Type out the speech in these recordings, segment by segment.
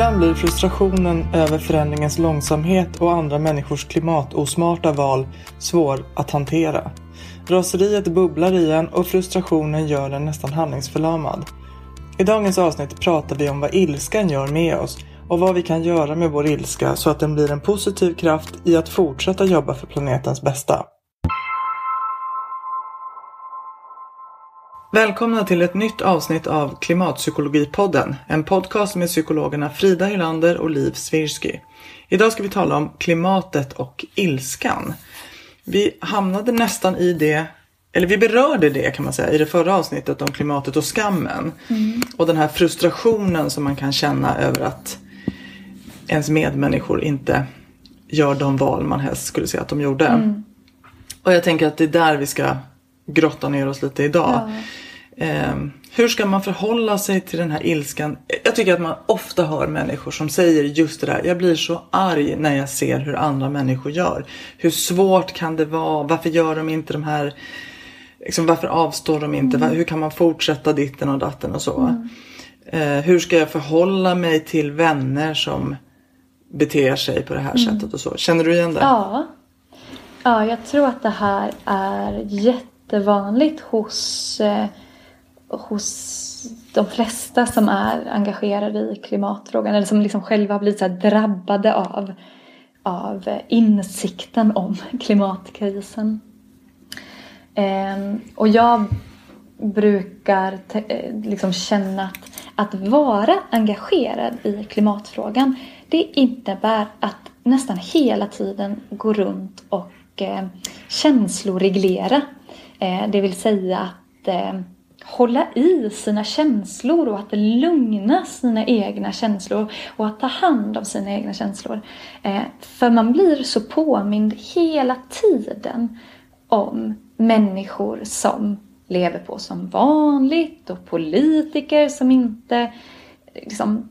Ibland blir frustrationen över förändringens långsamhet och andra människors klimatosmarta val svår att hantera. Raseriet bubblar i en och frustrationen gör en nästan handlingsförlamad. I dagens avsnitt pratar vi om vad ilskan gör med oss och vad vi kan göra med vår ilska så att den blir en positiv kraft i att fortsätta jobba för planetens bästa. Välkomna till ett nytt avsnitt av Klimatpsykologipodden, en podcast med psykologerna Frida Hylander och Liv Svirsky. Idag ska vi tala om klimatet och ilskan. Vi hamnade nästan i det, eller vi berörde det kan man säga i det förra avsnittet om klimatet och skammen. Och den här frustrationen som man kan känna över att ens medmänniskor inte gör de val man helst skulle se att de gjorde. Och jag tänker att det är där vi ska grotta ner oss lite idag. Eh, hur ska man förhålla sig till den här ilskan? Jag tycker att man ofta hör människor som säger just det där. Jag blir så arg när jag ser hur andra människor gör. Hur svårt kan det vara? Varför gör de inte de här... Liksom, varför avstår de inte? Hur kan man fortsätta ditten och datten och så? Eh, hur ska jag förhålla mig till vänner som beter sig på det här sättet och så? Känner du igen det? Ja. ja, jag tror att det här är jättevanligt hos, eh, hos de flesta som är engagerade i klimatfrågan eller som liksom själva har blivit så här drabbade av, av eh, insikten om klimatkrisen. Ehm, och jag brukar te- eh, liksom känna att, att vara engagerad i klimatfrågan det innebär att nästan hela tiden gå runt och eh, känsloreglera. Eh, det vill säga att eh, hålla i sina känslor och att lugna sina egna känslor och att ta hand om sina egna känslor. Eh, för man blir så påmind hela tiden om människor som lever på som vanligt och politiker som inte liksom,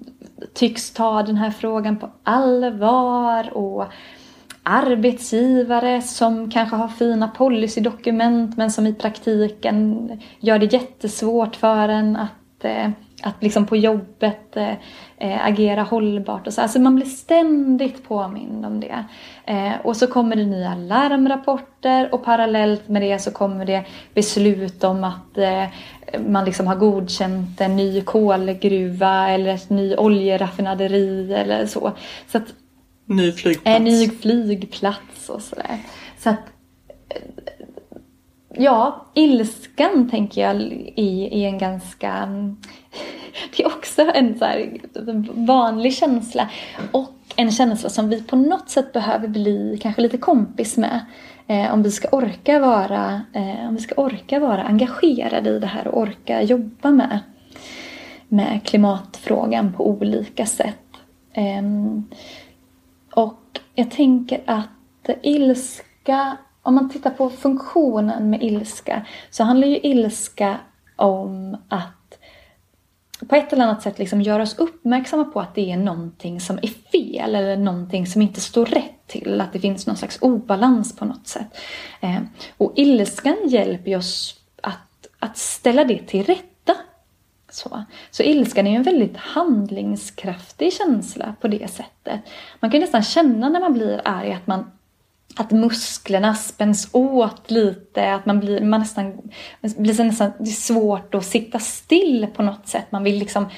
tycks ta den här frågan på allvar och arbetsgivare som kanske har fina policydokument men som i praktiken gör det jättesvårt för en att, eh, att liksom på jobbet eh, eh, agera hållbart. Och så. Alltså man blir ständigt påmind om det. Och så kommer det nya larmrapporter och parallellt med det så kommer det beslut om att man liksom har godkänt en ny kolgruva eller ett ny oljeraffinaderi eller så. Så att Ny flygplats. en ny flygplats och sådär. Så att, ja, ilskan tänker jag är, är en ganska, det är också en så här vanlig känsla. Och en känsla som vi på något sätt behöver bli kanske lite kompis med. Eh, om vi ska orka vara, eh, om vi ska orka vara engagerade i det här och orka jobba med. med klimatfrågan på olika sätt. Ehm, jag tänker att ilska, om man tittar på funktionen med ilska, så handlar ju ilska om att på ett eller annat sätt liksom göra oss uppmärksamma på att det är någonting som är fel eller någonting som inte står rätt till. Att det finns någon slags obalans på något sätt. Eh, och ilskan hjälper oss att, att ställa det till rätta. Så. så ilskan är ju en väldigt handlingskraftig känsla på det sättet. Man kan nästan känna när man blir arg att man att musklerna spänns åt lite, att man blir, man nästan, blir så nästan, det är svårt att sitta still på något sätt. Man vill liksom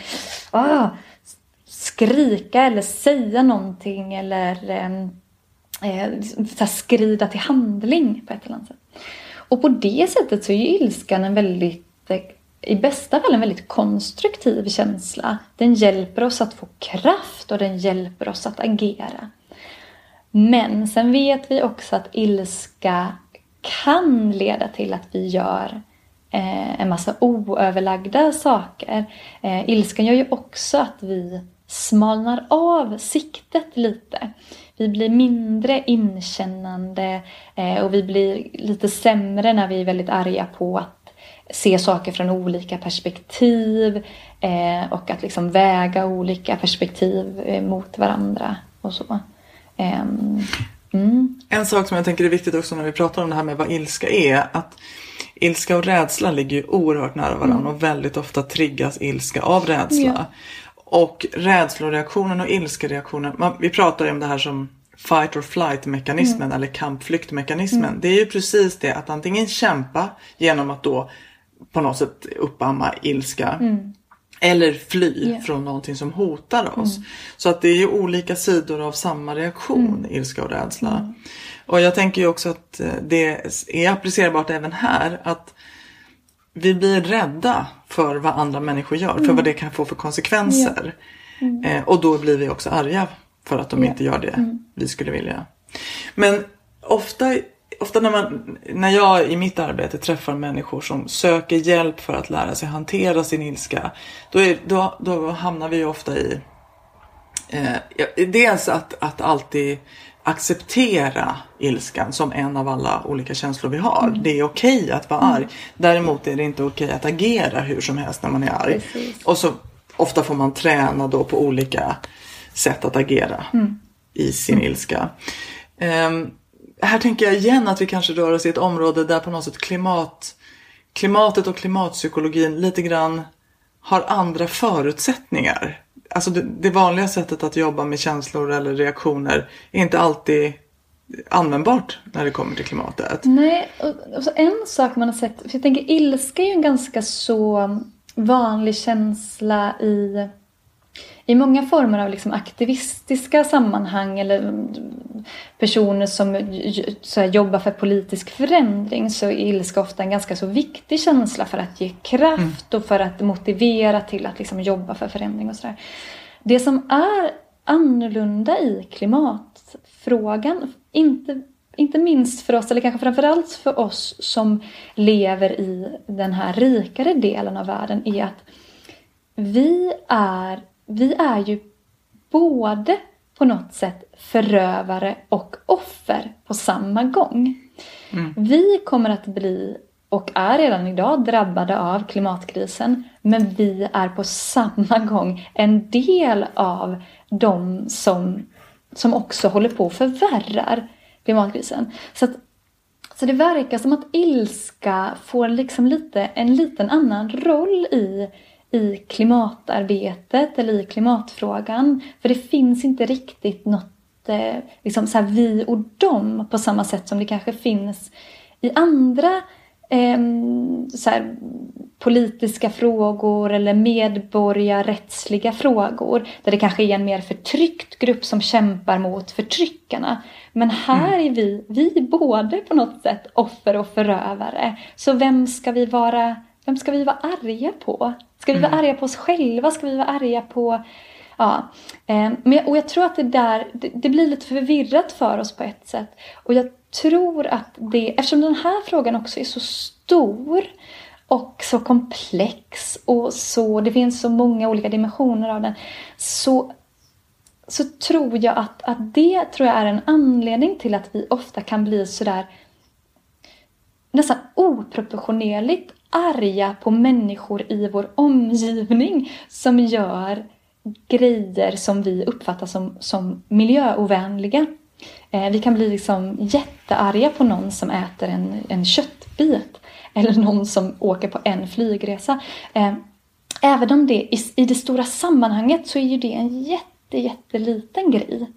ah, skrika eller säga någonting eller ehm, eh, skrida till handling på ett eller annat sätt. Och på det sättet så är ju ilskan en väldigt, eh, i bästa fall en väldigt konstruktiv känsla. Den hjälper oss att få kraft och den hjälper oss att agera. Men sen vet vi också att ilska kan leda till att vi gör eh, en massa oöverlagda saker. Eh, ilskan gör ju också att vi smalnar av siktet lite. Vi blir mindre inkännande eh, och vi blir lite sämre när vi är väldigt arga på att se saker från olika perspektiv eh, och att liksom väga olika perspektiv eh, mot varandra och så. Um, mm. En sak som jag tänker är viktigt också när vi pratar om det här med vad ilska är. Att ilska och rädsla ligger ju oerhört nära varandra mm. och väldigt ofta triggas ilska av rädsla. Ja. Och rädsloreaktionen och ilskereaktionen, man, vi pratar ju om det här som fight or flight mekanismen mm. eller kampflyktmekanismen. Mm. Det är ju precis det att antingen kämpa genom att då på något sätt uppamma ilska. Mm. Eller fly yeah. från någonting som hotar oss. Mm. Så att det är ju olika sidor av samma reaktion, mm. ilska och rädsla. Mm. Och jag tänker ju också att eh, det är applicerbart även här. Att vi blir rädda för vad andra människor gör, för mm. vad det kan få för konsekvenser. Yeah. Eh, och då blir vi också arga för att de yeah. inte gör det mm. vi skulle vilja. Men ofta ofta när, man, när jag i mitt arbete träffar människor som söker hjälp för att lära sig hantera sin ilska. Då, är, då, då hamnar vi ofta i eh, dels att, att alltid acceptera ilskan som en av alla olika känslor vi har. Mm. Det är okej okay att vara mm. arg. Däremot är det inte okej okay att agera hur som helst när man är arg. Precis. Och så ofta får man träna då på olika sätt att agera mm. i sin mm. ilska. Um, här tänker jag igen att vi kanske rör oss i ett område där på något sätt klimat, klimatet och klimatpsykologin lite grann har andra förutsättningar. Alltså det, det vanliga sättet att jobba med känslor eller reaktioner är inte alltid användbart när det kommer till klimatet. Nej, och, och en sak man har sett, för jag tänker ilska är ju en ganska så vanlig känsla i i många former av liksom aktivistiska sammanhang eller personer som jobbar för politisk förändring så är ilska ofta en ganska så viktig känsla för att ge kraft mm. och för att motivera till att liksom jobba för förändring och sådär. Det som är annorlunda i klimatfrågan, inte, inte minst för oss, eller kanske framförallt för oss som lever i den här rikare delen av världen, är att vi är vi är ju både på något sätt förövare och offer på samma gång. Mm. Vi kommer att bli och är redan idag drabbade av klimatkrisen men vi är på samma gång en del av de som, som också håller på och förvärrar klimatkrisen. Så, att, så det verkar som att ilska får liksom lite, en liten annan roll i i klimatarbetet eller i klimatfrågan. För det finns inte riktigt något eh, liksom så vi och dem på samma sätt som det kanske finns i andra eh, så här, politiska frågor eller medborgarrättsliga frågor där det kanske är en mer förtryckt grupp som kämpar mot förtryckarna. Men här mm. är vi, vi både på något sätt offer och förövare. Så vem ska vi vara, vem ska vi vara arga på? Ska vi vara mm. arga på oss själva? Ska vi vara arga på... Ja. Eh, men, och jag tror att det där, det, det, blir lite förvirrat för oss på ett sätt. Och jag tror att det, eftersom den här frågan också är så stor och så komplex och så, det finns så många olika dimensioner av den. Så, så tror jag att, att det tror jag är en anledning till att vi ofta kan bli sådär nästan oproportionerligt arga på människor i vår omgivning som gör grejer som vi uppfattar som, som miljöovänliga. Eh, vi kan bli liksom jättearga på någon som äter en, en köttbit eller någon som åker på en flygresa. Eh, även om det i, i det stora sammanhanget så är ju det en jätte, jätteliten grej.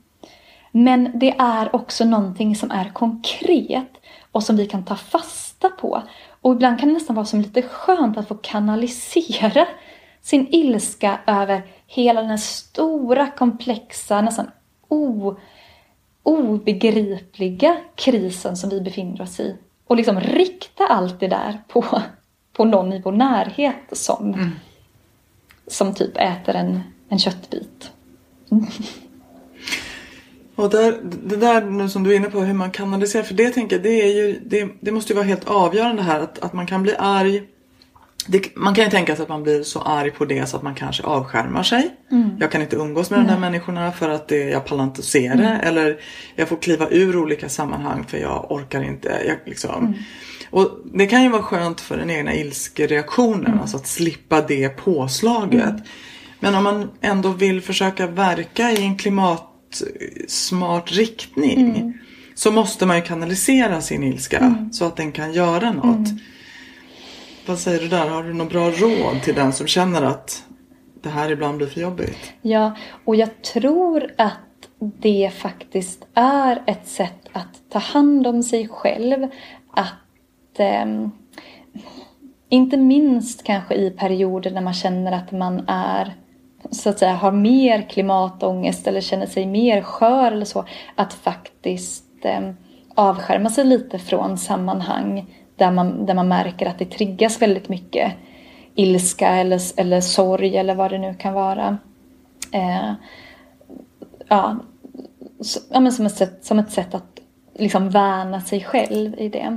Men det är också någonting som är konkret och som vi kan ta fasta på. Och ibland kan det nästan vara som lite skönt att få kanalisera sin ilska över hela den här stora, komplexa, nästan o, obegripliga krisen som vi befinner oss i. Och liksom rikta allt det där på, på någon i vår närhet som, mm. som typ äter en, en köttbit. Och där, det där nu som du är inne på hur man kanaliserar, för det tänker jag, det, är ju, det, det måste ju vara helt avgörande här att, att man kan bli arg. Det, man kan ju tänka sig att man blir så arg på det så att man kanske avskärmar sig. Mm. Jag kan inte umgås med mm. de där människorna för att det, jag pallar inte se det. Mm. Eller jag får kliva ur olika sammanhang för jag orkar inte. Jag, liksom. Mm. Och Det kan ju vara skönt för den egna ilskereaktionen, mm. alltså att slippa det påslaget. Mm. Men om man ändå vill försöka verka i en klimat smart riktning mm. så måste man ju kanalisera sin ilska mm. så att den kan göra något. Mm. Vad säger du där? Har du något bra råd till den som känner att det här ibland blir för jobbigt? Ja, och jag tror att det faktiskt är ett sätt att ta hand om sig själv. Att eh, inte minst kanske i perioder när man känner att man är så att säga har mer klimatångest eller känner sig mer skör eller så. Att faktiskt eh, avskärma sig lite från sammanhang där man, där man märker att det triggas väldigt mycket ilska eller, eller sorg eller vad det nu kan vara. Eh, ja, så, ja, men som, ett sätt, som ett sätt att liksom värna sig själv i det.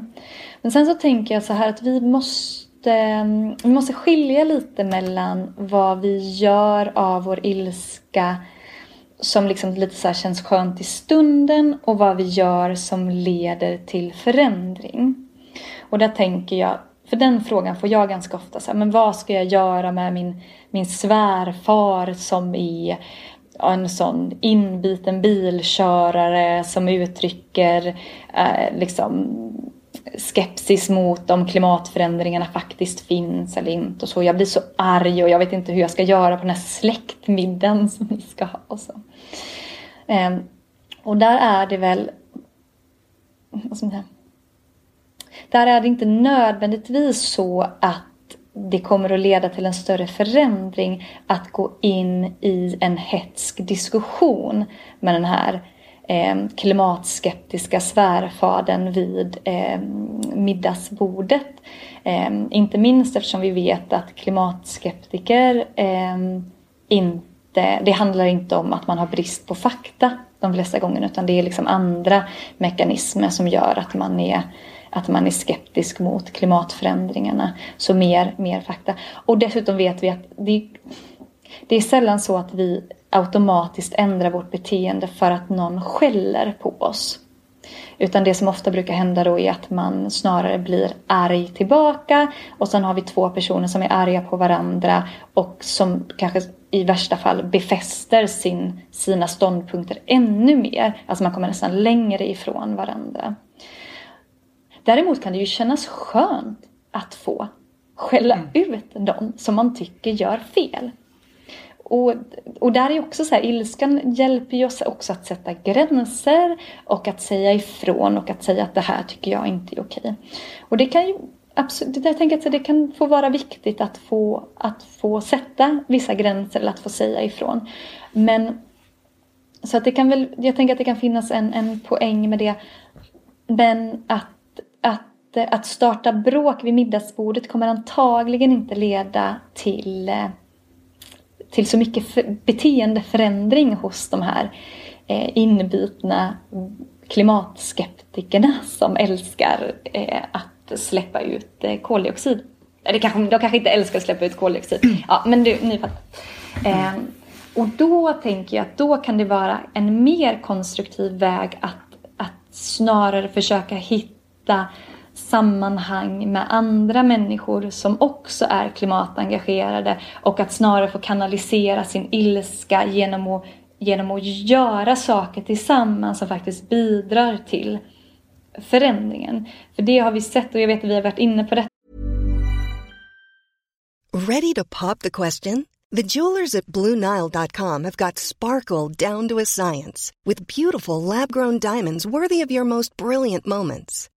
Men sen så tänker jag så här att vi måste Ehm, vi måste skilja lite mellan vad vi gör av vår ilska som liksom lite så känns skönt i stunden och vad vi gör som leder till förändring. Och där tänker jag, för den frågan får jag ganska ofta så här, men vad ska jag göra med min, min svärfar som är en sån inbiten bilkörare som uttrycker eh, liksom skepsis mot om klimatförändringarna faktiskt finns eller inte. Och så. Jag blir så arg och jag vet inte hur jag ska göra på den här släktmiddagen som vi ska ha. Och, så. Ehm, och där är det väl... Vad? Där är det inte nödvändigtvis så att det kommer att leda till en större förändring att gå in i en hetsk diskussion med den här eh, klimatskeptiska svärfadern vid eh, middagsbordet. Eh, inte minst eftersom vi vet att klimatskeptiker eh, inte, det handlar inte om att man har brist på fakta de flesta gånger utan det är liksom andra mekanismer som gör att man är att man är skeptisk mot klimatförändringarna. Så mer, mer fakta. Och dessutom vet vi att det, det är sällan så att vi automatiskt ändra vårt beteende för att någon skäller på oss. Utan det som ofta brukar hända då är att man snarare blir arg tillbaka och sen har vi två personer som är arga på varandra och som kanske i värsta fall befäster sin, sina ståndpunkter ännu mer. Alltså man kommer nästan längre ifrån varandra. Däremot kan det ju kännas skönt att få skälla mm. ut någon som man tycker gör fel. Och, och där är också så här, ilskan hjälper ju oss också att sätta gränser och att säga ifrån och att säga att det här tycker jag inte är okej. Och det kan ju absolut, jag tänker att det kan få vara viktigt att få, att få sätta vissa gränser eller att få säga ifrån. Men så att det kan väl, jag tänker att det kan finnas en, en poäng med det. Men att, att, att starta bråk vid middagsbordet kommer antagligen inte leda till eh, till så mycket beteendeförändring hos de här eh, inbitna klimatskeptikerna som älskar eh, att släppa ut eh, koldioxid. Eller kanske, de kanske inte älskar att släppa ut koldioxid. Ja, men du, ni fattar. Eh, och då tänker jag att då kan det vara en mer konstruktiv väg att, att snarare försöka hitta sammanhang med andra människor som också är klimatengagerade och att snarare få kanalisera sin ilska genom att, genom att göra saker tillsammans som faktiskt bidrar till förändringen. För det har vi sett och jag vet att vi har varit inne på det. Ready to pop the question? The jewelers at BlueNile.com have got sparkle down to a science with beautiful lab-grown diamonds worthy of your most brilliant moments.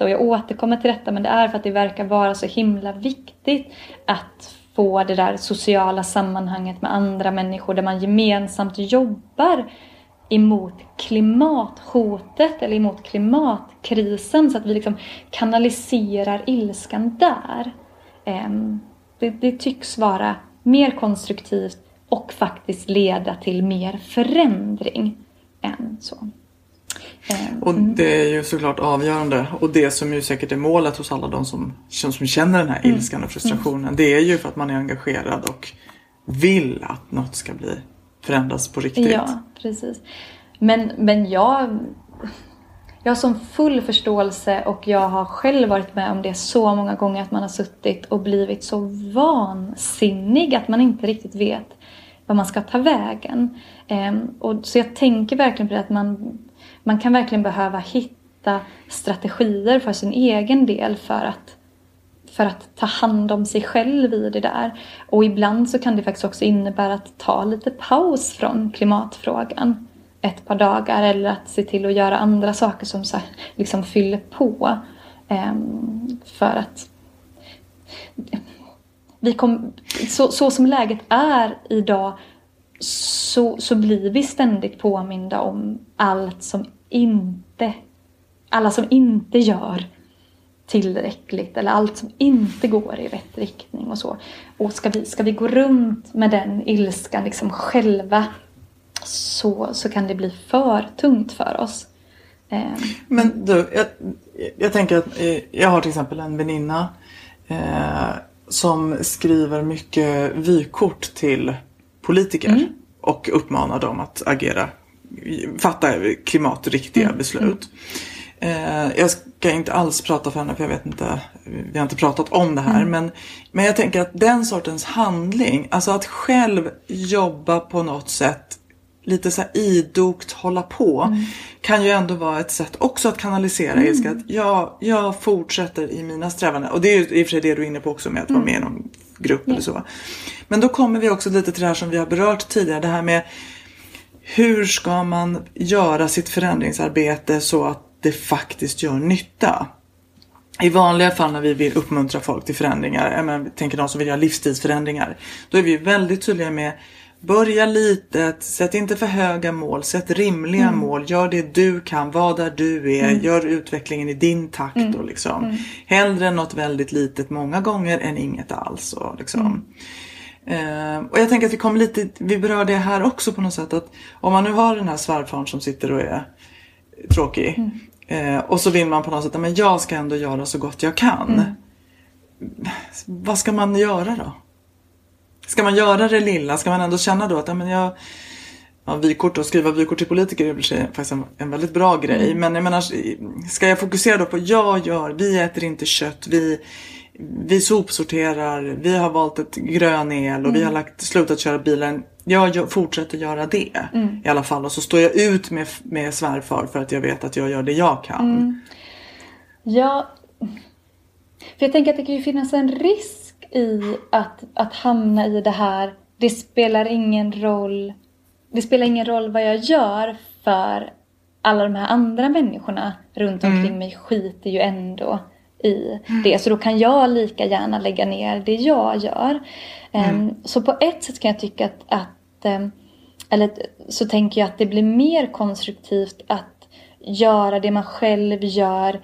Och jag återkommer till detta men det är för att det verkar vara så himla viktigt att få det där sociala sammanhanget med andra människor där man gemensamt jobbar emot klimathotet eller emot klimatkrisen så att vi liksom kanaliserar ilskan där. Ehm, det, det tycks vara mer konstruktivt och faktiskt leda till mer förändring än så. Ehm, Och det är ju såklart avgörande och det som ju säkert är målet hos alla de som, som känner den här Mm. ilskan och frustrationen det är ju för att man är engagerad och vill att något ska bli förändras på riktigt. Ja, precis. Men, men jag, jag har som full förståelse och jag har själv varit med om det så många gånger att man har suttit och blivit så vansinnig att man inte riktigt vet vad man ska ta vägen. Ehm, och, så jag tänker verkligen på det att man, man kan verkligen behöva hitta strategier för sin egen del för att för att ta hand om sig själv i det där. Och ibland så kan det faktiskt också innebära att ta lite paus från klimatfrågan ett par dagar eller att se till att göra andra saker som så här, liksom fyller på. Ehm, för att vi kom, så, så som läget är idag så, så blir vi ständigt påminda om allt som inte, alla som inte gör tillräckligt eller allt som inte går i rätt riktning och så. Och ska vi, ska vi gå runt med den ilskan liksom själva så, så kan det bli för tungt för oss. Eh. Men du, jag, jag tänker att eh, jag har till exempel en väninna eh, som skriver mycket vykort till politiker mm. och uppmanar dem att agera, fatta klimatriktiga mm. beslut. Eh, jag ska inte alls prata för henne för jag vet inte, vi har inte pratat om det här. Mm. Men, men jag tänker att den sortens handling, alltså att själv jobba på något sätt lite så här idogt hålla på mm. kan ju ändå vara ett sätt också att kanalisera mm. ilska. Att jag, jag fortsätter i mina strävanden. Och det är ju i och för sig det du är inne på också med att mm. vara med i någon grupp yeah. eller så. Men då kommer vi också lite till det här som vi har berört tidigare. Det här med hur ska man göra sitt förändringsarbete så att det faktiskt gör nytta? I vanliga fall när vi vill uppmuntra folk till förändringar, jag menar, tänker de som vill göra livsstilsförändringar, då är vi väldigt tydliga med Börja litet, sätt inte för höga mål, sätt rimliga mm. mål, gör det du kan, var där du är, mm. gör utvecklingen i din takt mm. och liksom. Mm. Hellre något väldigt litet många gånger än inget alls. Och, liksom. Uh, och jag tänker att vi kommer lite, vi berör det här också på något sätt att om man nu har den här svärfaren som sitter och är tråkig uh, och så vill man på något sätt, men jag ska ändå göra så gott jag kan. Mm. Vad ska man göra då? Ska man göra det lilla, ska man ändå känna då att ja, men jag Ja, vykort och skriva vykort till politiker är faktiskt en, en väldigt bra grej. Mm. Men jag menar, ska jag fokusera då på jag gör, vi äter inte kött, vi, vi sopsorterar, vi har valt ett grön el och mm. vi har lagt, slutat köra bilen. Jag, jag fortsätter göra det mm. i alla fall. Och så står jag ut med, med svärfar för att jag vet att jag gör det jag kan. Mm. Ja, för jag tänker att det kan ju finnas en risk i att, att hamna i det här, det spelar ingen roll, det spelar ingen roll vad jag gör för alla de här andra människorna runt omkring mm. mig skiter ju ändå i mm. det. Så då kan jag lika gärna lägga ner det jag gör. Mm. Um, så på ett sätt kan jag tycka att, att um, eller så tänker jag att det blir mer konstruktivt att göra det man själv gör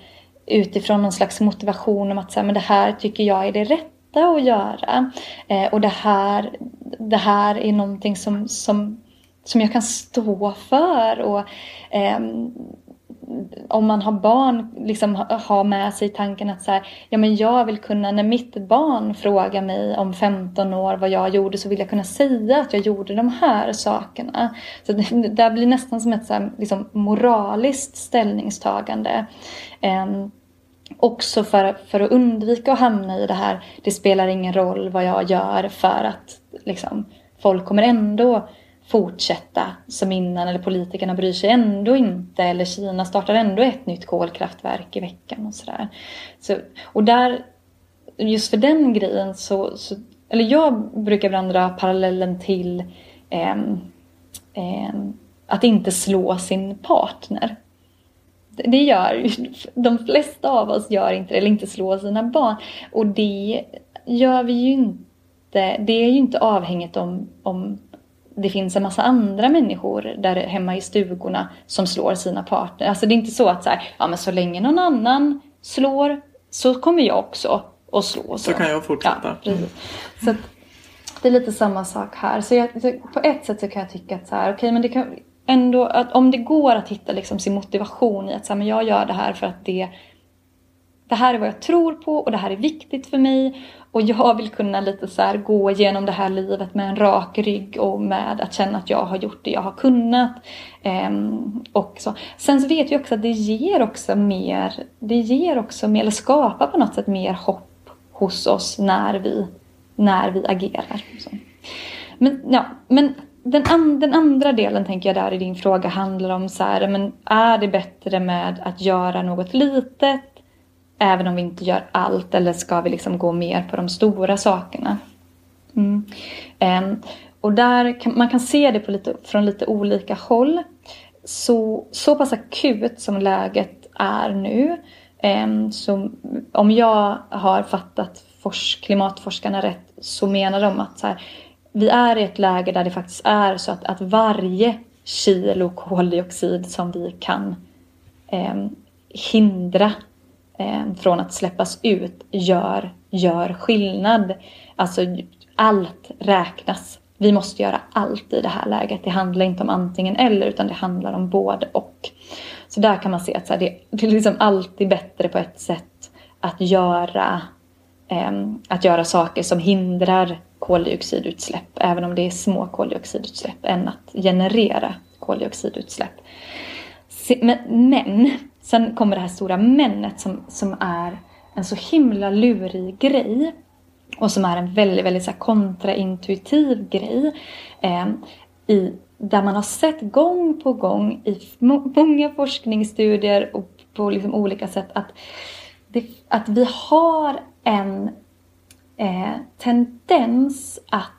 utifrån någon slags motivation om att säga, men det här tycker jag är det rätta lätta att göra. Eh, och det här, det här är någonting som, som, som jag kan stå för. Och, eh, om man har barn, liksom ha med sig tanken att så här, ja men jag vill kunna, när mitt barn frågar mig om 15 år vad jag gjorde så vill jag kunna säga att jag gjorde de här sakerna. Så det, det blir nästan som ett så här, liksom, moraliskt ställningstagande. Um, också för, för att undvika att hamna i det här, det spelar ingen roll vad jag gör för att liksom, folk kommer ändå fortsätta som innan eller politikerna bryr sig ändå inte eller Kina startar ändå ett nytt kolkraftverk i veckan och sådär. Så, och där, just för den grejen så, så eller jag brukar ibland dra parallellen till eh, eh, att inte slå sin partner. Det gör de flesta av oss gör inte det, eller inte slår sina barn. Och det gör vi ju inte. Det är ju inte avhängigt om, om det finns en massa andra människor där hemma i stugorna som slår sina partner. Alltså det är inte så att så, här, ja, men så länge någon annan slår så kommer jag också att slå. Så, så kan jag fortsätta. Ja, precis. Så det är lite samma sak här. Så, jag, på ett sätt så kan jag tycka att så här, okay, men det kan, ändå, att om det går att hitta liksom sin motivation i att så här, men jag gör det här för att det, det här är vad jag tror på och det här är viktigt för mig. Och jag vill kunna lite så här, gå igenom det här livet med en rak rygg och med att känna att jag har gjort det jag har kunnat. Ehm, och så. Sen så vet vi också att det ger också mer, det ger också mer, eller skapar på något sätt mer hopp hos oss när vi, när vi agerar. Så. Men, ja, men den, an, den, andra delen tänker jag där i din fråga handlar om så här, men är det bättre med att göra något litet även om vi inte gör allt eller ska vi liksom gå mer på de stora sakerna? Mm. Um, och där kan, man kan se det på lite, från lite olika håll. Så, så pass akut som läget är nu um, så om jag har fattat klimatforskarna rätt så menar de att så här, vi är i ett läge där det faktiskt är så att, att varje kilo koldioxid som vi kan eh, hindra eh, från att släppas ut gör, gör skillnad. Alltså allt räknas. Vi måste göra allt i det här läget. Det handlar inte om antingen eller utan det handlar om både och. Så där kan man se att så här, det, det är liksom alltid bättre på ett sätt att göra, eh, att göra saker som hindrar koldioxidutsläpp, även om det är små koldioxidutsläpp, än att generera koldioxidutsläpp. Men, men sen kommer det här stora männet som, som är en så himla lurig grej och som är en väldigt, väldigt så kontraintuitiv grej. Eh, i, där man har sett gång på gång i många forskningsstudier och på liksom olika sätt att, det, att vi har en eh, tendens att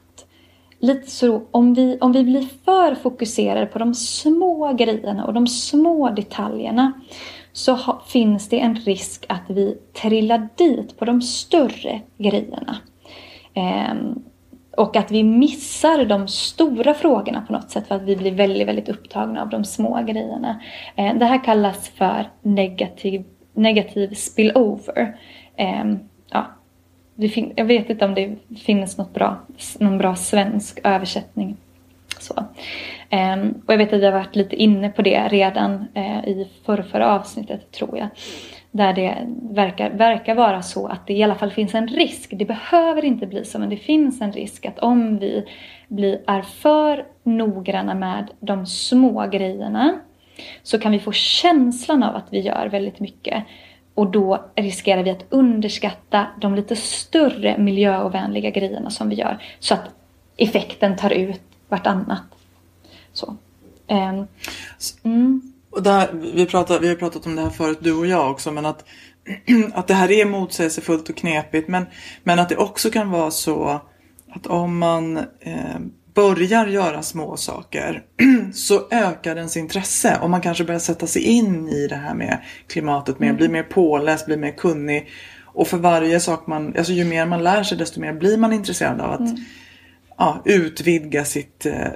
lite så om vi, om vi blir för fokuserade på de små grejerna och de små detaljerna så ha, finns det en risk att vi trillar dit på de större grejerna. Eh, och att vi missar de stora frågorna på något sätt för att vi blir väldigt, väldigt upptagna av de små grejerna. Eh, det här kallas för negativ, negativ spillover. Eh, ja, jag vet inte om det finns något bra, någon bra svensk översättning. Så. Um, och jag vet att jag har varit lite inne på det redan uh, i förra, avsnittet tror jag. Där det verkar, verkar vara så att det i alla fall finns en risk. Det behöver inte bli så men det finns en risk att om vi blir, är för noggranna med de små grejerna så kan vi få känslan av att vi gör väldigt mycket. Och då riskerar vi att underskatta de lite större miljöovänliga grejerna som vi gör. Så att effekten tar ut vartannat. Så. Um, mm. och där, vi, pratar, vi har pratat om det här förut, du och jag också, men att, att det här är motsägelsefullt och knepigt. Men, men att det också kan vara så att om man eh, börjar göra små saker så ökar ens intresse och man kanske börjar sätta sig in i det här med klimatet mer, mm. blir mer påläst, blir mer kunnig. Och för varje sak man, alltså ju mer man lär sig desto mer blir man intresserad av att mm. ja, utvidga sitt eh,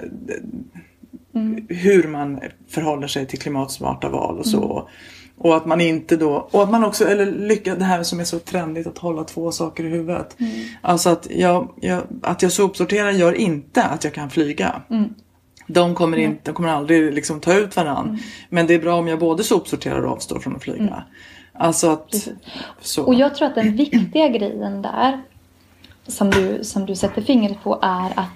mm. hur man förhåller sig till klimatsmarta val och så. Mm. Och att man inte då, och att man också, eller lyckas, det här som är så trendigt att hålla två saker i huvudet. Mm. Alltså att jag, jag, att jag sopsorterar gör inte att jag kan flyga. Mm. De kommer, inte, de kommer aldrig liksom ta ut varandra. Mm. Men det är bra om jag både sopsorterar och avstår från att flyga. Mm. Alltså att. Och jag tror att den viktiga grejen där som du, som du sätter fingret på är att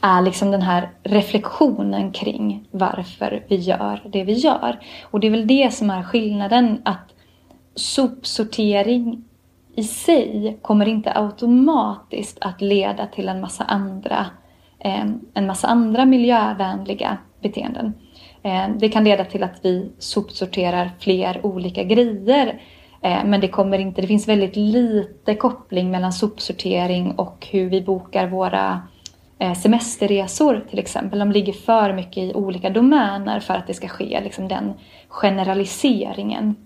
är liksom den här reflektionen kring varför vi gör det vi gör. Och det är väl det som är skillnaden att sopsortering i sig kommer inte automatiskt att leda till en massa andra, eh, en massa andra miljövänliga beteenden. Eh, det kan leda till att vi sopsorterar fler olika grejer eh, men det kommer inte, det finns väldigt lite koppling mellan sopsortering och hur vi bokar våra Eh, semesterresor till exempel. De ligger för mycket i olika domäner för att det ska ske liksom den generaliseringen.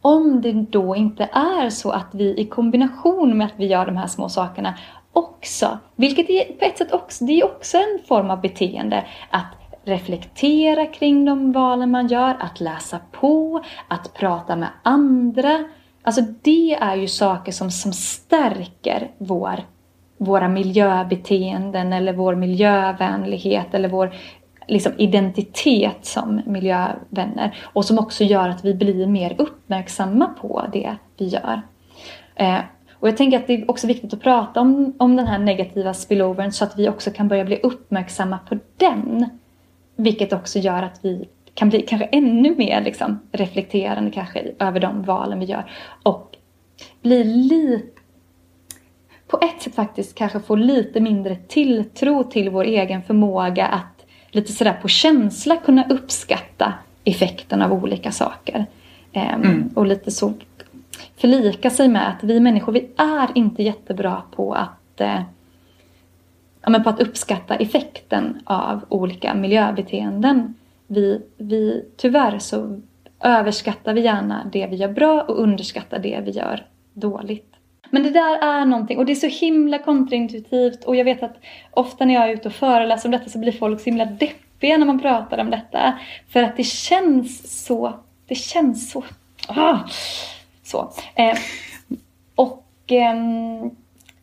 Om det då inte är så att vi i kombination med att vi gör de här små sakerna också, vilket är på ett sätt också, det är också en form av beteende, att reflektera kring de valen man gör, att läsa på, att prata med andra. Alltså det är ju saker som, som stärker vår våra miljöbeteenden eller vår miljövänlighet eller vår liksom, identitet som miljövänner. Och som också gör att vi blir mer uppmärksamma på det vi gör. Eh, och jag tänker att det är också viktigt att prata om, om den här negativa spillovern så att vi också kan börja bli uppmärksamma på den. Vilket också gör att vi kan bli kanske ännu mer liksom, reflekterande kanske över de valen vi gör. Och bli lite på ett sätt faktiskt kanske få lite mindre tilltro till vår egen förmåga att lite sådär på känsla kunna uppskatta effekten av olika saker. Ehm, mm. Och lite så förlika sig med att vi människor, vi är inte jättebra på att, eh, ja, men på att uppskatta effekten av olika miljöbeteenden. Vi, vi, tyvärr så överskattar vi gärna det vi gör bra och underskattar det vi gör dåligt. Men det där är någonting och det är så himla kontraintuitivt och jag vet att ofta när jag är ute och föreläser om detta så blir folk så himla deppiga när man pratar om detta. För att det känns så, det känns så Ah, så. Eh, och eh,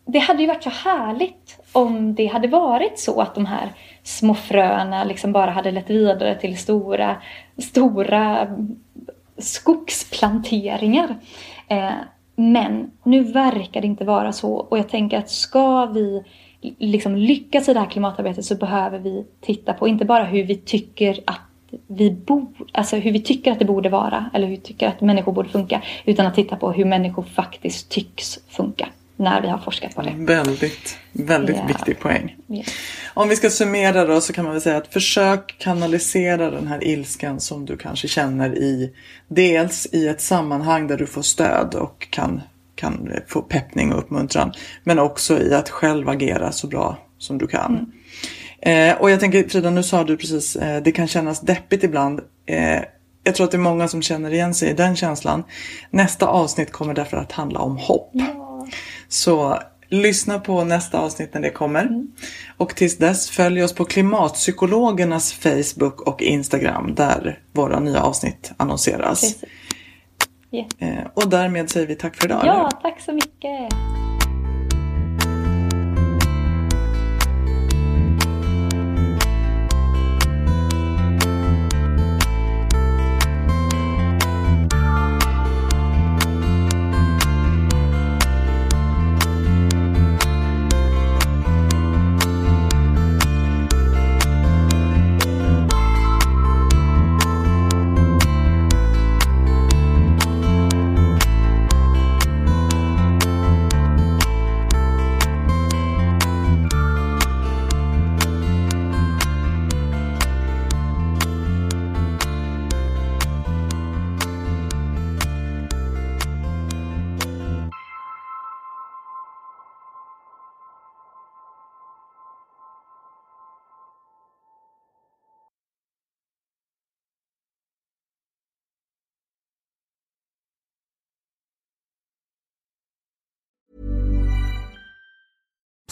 det hade ju varit så härligt om det hade varit så att de här små fröna liksom bara hade lett vidare till stora, stora skogsplanteringar. Eh, men nu verkar det inte vara så. Och jag tänker att ska vi liksom lyckas i det här klimatarbetet så behöver vi titta på inte bara hur vi tycker att vi bor, alltså hur vi tycker att det borde vara eller hur vi tycker att människor borde funka utan att titta på hur människor faktiskt tycks funka när vi har forskat på det. Väldigt, väldigt yeah. viktig poäng. Yeah. Om vi ska summera då så kan man väl säga att försök kanalisera den här ilskan som du kanske känner i dels i ett sammanhang där du får stöd och kan, kan få peppning och uppmuntran. Men också i att själv agera så bra som du kan. Mm. Eh, och jag tänker Frida, nu sa du precis, eh, det kan kännas deppigt ibland. Eh, jag tror att det är många som känner igen sig i den känslan. Nästa avsnitt kommer därför att handla om hopp. Ja. Så lyssna på nästa avsnitt när det kommer. Mm. Och tills dess följ oss på Klimatpsykologernas Facebook och Instagram där våra nya avsnitt annonseras. Yeah. Och därmed säger vi tack för idag. Ja, eller? tack så mycket.